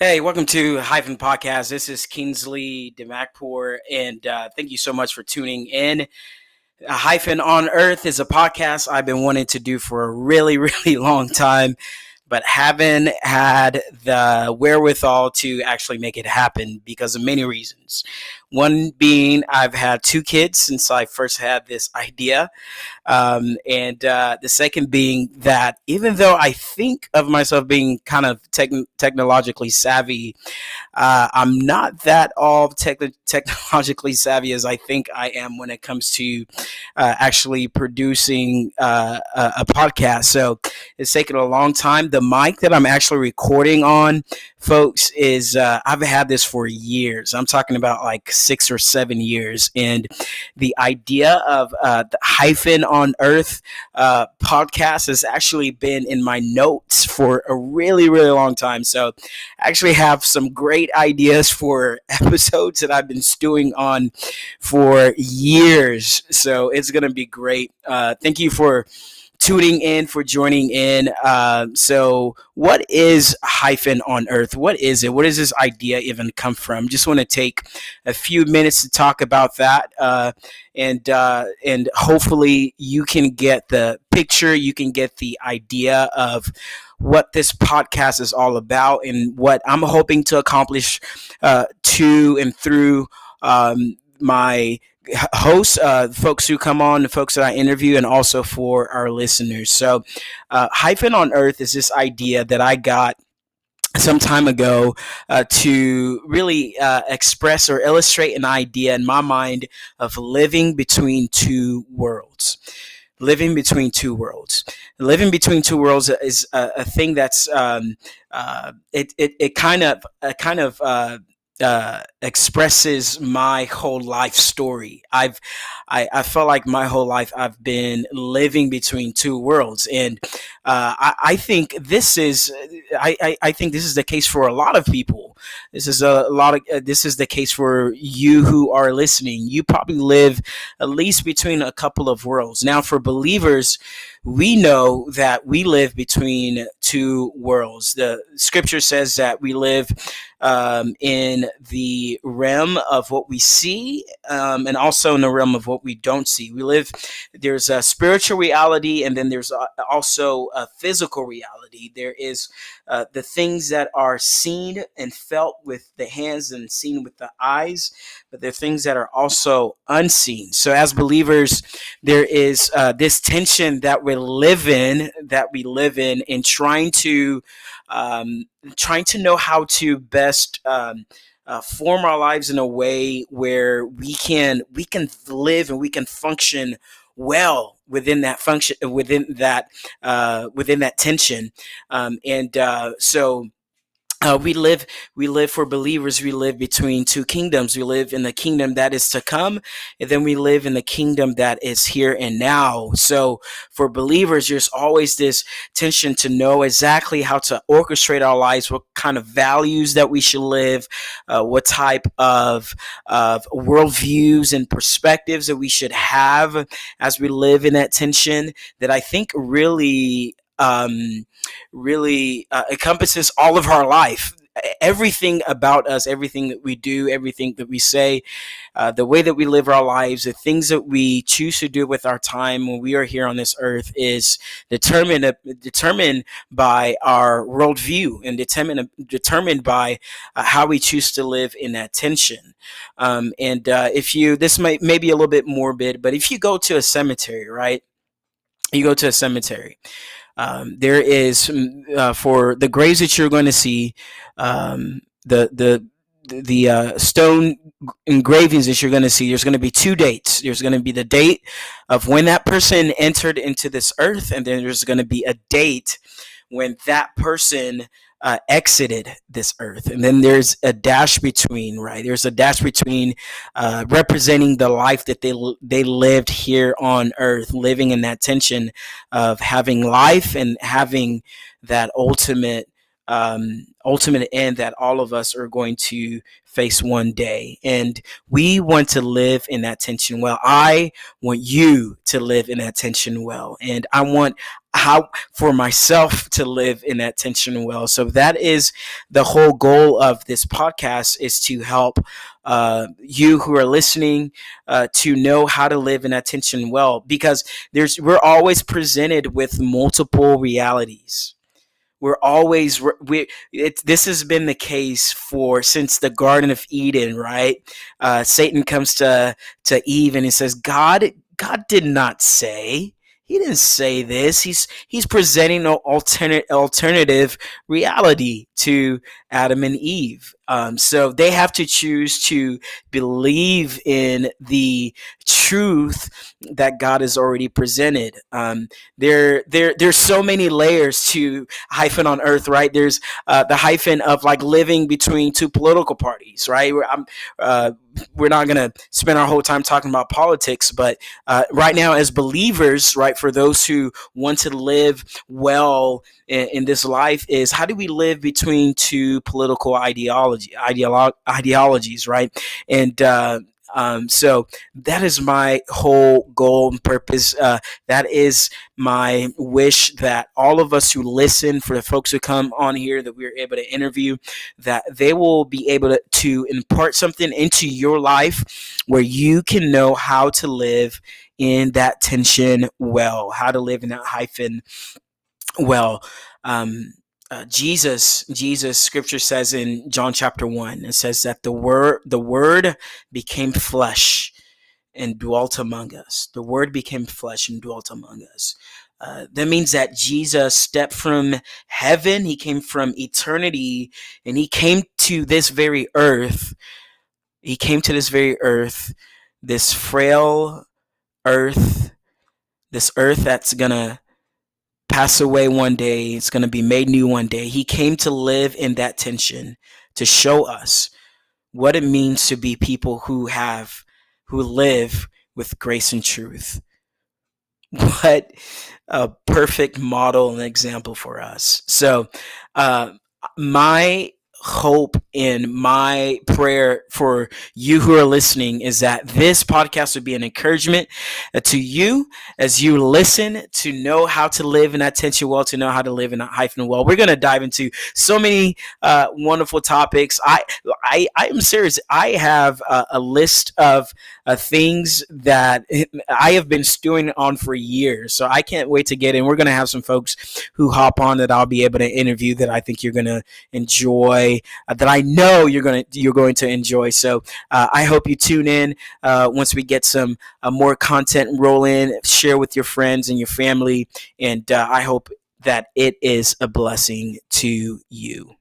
Hey, welcome to Hyphen Podcast. This is Kingsley Demakpour, and uh, thank you so much for tuning in. A Hyphen on Earth is a podcast I've been wanting to do for a really, really long time, but haven't had the wherewithal to actually make it happen because of many reasons. One being I've had two kids since I first had this idea. Um, and uh, the second being that even though I think of myself being kind of tech- technologically savvy, uh, I'm not that all te- technologically savvy as I think I am when it comes to uh, actually producing uh, a, a podcast. So it's taken a long time. The mic that I'm actually recording on, folks, is uh, I've had this for years. I'm talking about like six or seven years. And the idea of uh, the hyphen on earth uh, podcast has actually been in my notes for a really, really long time. So I actually have some great ideas for episodes that I've been stewing on for years. So it's going to be great. Uh, thank you for tuning in, for joining in. Uh, so, what is hyphen on Earth? What is it? Where does this idea even come from? Just want to take a few minutes to talk about that, uh, and uh, and hopefully you can get the picture, you can get the idea of what this podcast is all about and what I'm hoping to accomplish uh, to and through um, my hosts, uh, folks who come on, the folks that I interview, and also for our listeners. So, uh, hyphen on Earth is this idea that I got some time ago uh, to really uh, express or illustrate an idea in my mind of living between two worlds. Living between two worlds. Living between two worlds is a, a thing that's um, uh, it, it, it kind of kind of uh, expresses my whole life story. I've, I, I felt like my whole life I've been living between two worlds, and uh, I, I, think this is, I, I, I, think this is the case for a lot of people. This is a, lot of, uh, this is the case for you who are listening. You probably live at least between a couple of worlds. Now, for believers, we know that we live between two worlds. The scripture says that we live um, in the realm of what we see um, and also in the realm of what we don't see. We live, there's a spiritual reality and then there's also a physical reality. There is uh, the things that are seen and felt with the hands and seen with the eyes, but there are things that are also unseen. So, as believers, there is uh, this tension that we live in, that we live in, in trying to um, trying to know how to best. Um, uh, form our lives in a way where we can we can live and we can function well within that function within that uh, within that tension. Um, and uh, so uh, we live we live for believers. We live between two kingdoms. We live in the kingdom that is to come and then we live in the kingdom that is here and now. So for believers there's always this tension to know exactly how to orchestrate our lives what kind of values that we should live uh, what type of of worldviews and perspectives that we should have as we live in that tension that i think really um, really uh, encompasses all of our life. Everything about us, everything that we do, everything that we say, uh, the way that we live our lives, the things that we choose to do with our time when we are here on this earth is determined uh, determined by our worldview and determined determined by uh, how we choose to live in that tension. Um, and uh, if you, this may be a little bit morbid, but if you go to a cemetery, right? You go to a cemetery. Um, there is mm, uh, for the graves that you're going to see, um, the the the uh, stone engravings that you're going to see. There's going to be two dates. There's going to be the date of when that person entered into this earth, and then there's going to be a date when that person uh, exited this earth. And then there's a dash between, right? There's a dash between uh, representing the life that they they lived here on earth, living in that tension of having life and having that ultimate um, ultimate end that all of us are going to face one day. And we want to live in that tension well. I want you to live in that tension well. And I want how for myself to live in that tension well. So that is the whole goal of this podcast is to help uh, you who are listening uh, to know how to live in that tension well because there's we're always presented with multiple realities we're always we it, this has been the case for since the garden of eden right? Uh, satan comes to to eve and he says god god did not say he didn't say this. He's he's presenting an alternate alternative reality to adam and eve um, so they have to choose to believe in the truth that God has already presented. Um, there, there, there's so many layers to hyphen on earth, right? There's uh, the hyphen of like living between two political parties, right? Uh, we're not going to spend our whole time talking about politics, but uh, right now, as believers, right, for those who want to live well in, in, this life, is how do we live between two political ideology, ideolo- ideologies, right? And uh, um, so that is my whole goal and purpose. Uh, that is my wish that all of us who listen, for the folks who come on here that we're able to interview, that they will be able to, to impart something into your life where you can know how to live in that tension well, how to live in that hyphen well. Um, uh, Jesus, Jesus, Scripture says in John chapter one, it says that the word, the Word became flesh and dwelt among us. The Word became flesh and dwelt among us. Uh, that means that Jesus stepped from heaven. He came from eternity, and he came to this very earth. He came to this very earth, this frail earth, this earth that's gonna pass away one day. It's going to be made new one day. He came to live in that tension to show us what it means to be people who have, who live with grace and truth. What a perfect model and example for us. So, uh, my hope and my prayer for you who are listening is that this podcast would be an encouragement uh, to you as you listen to know how to live in that tension well, to know how to live in that hyphen well. We're going to dive into so many uh, wonderful topics. I, I, I am serious. I have a, a list of uh, things that I have been stewing on for years. So I can't wait to get in. We're going to have some folks who hop on that I'll be able to interview that I think you're going to enjoy, uh, that I know you're going to you're going to enjoy. So uh, I hope you tune in uh, once we get some more content roll in. Share with your friends and your family, and I hope that it is a blessing to you.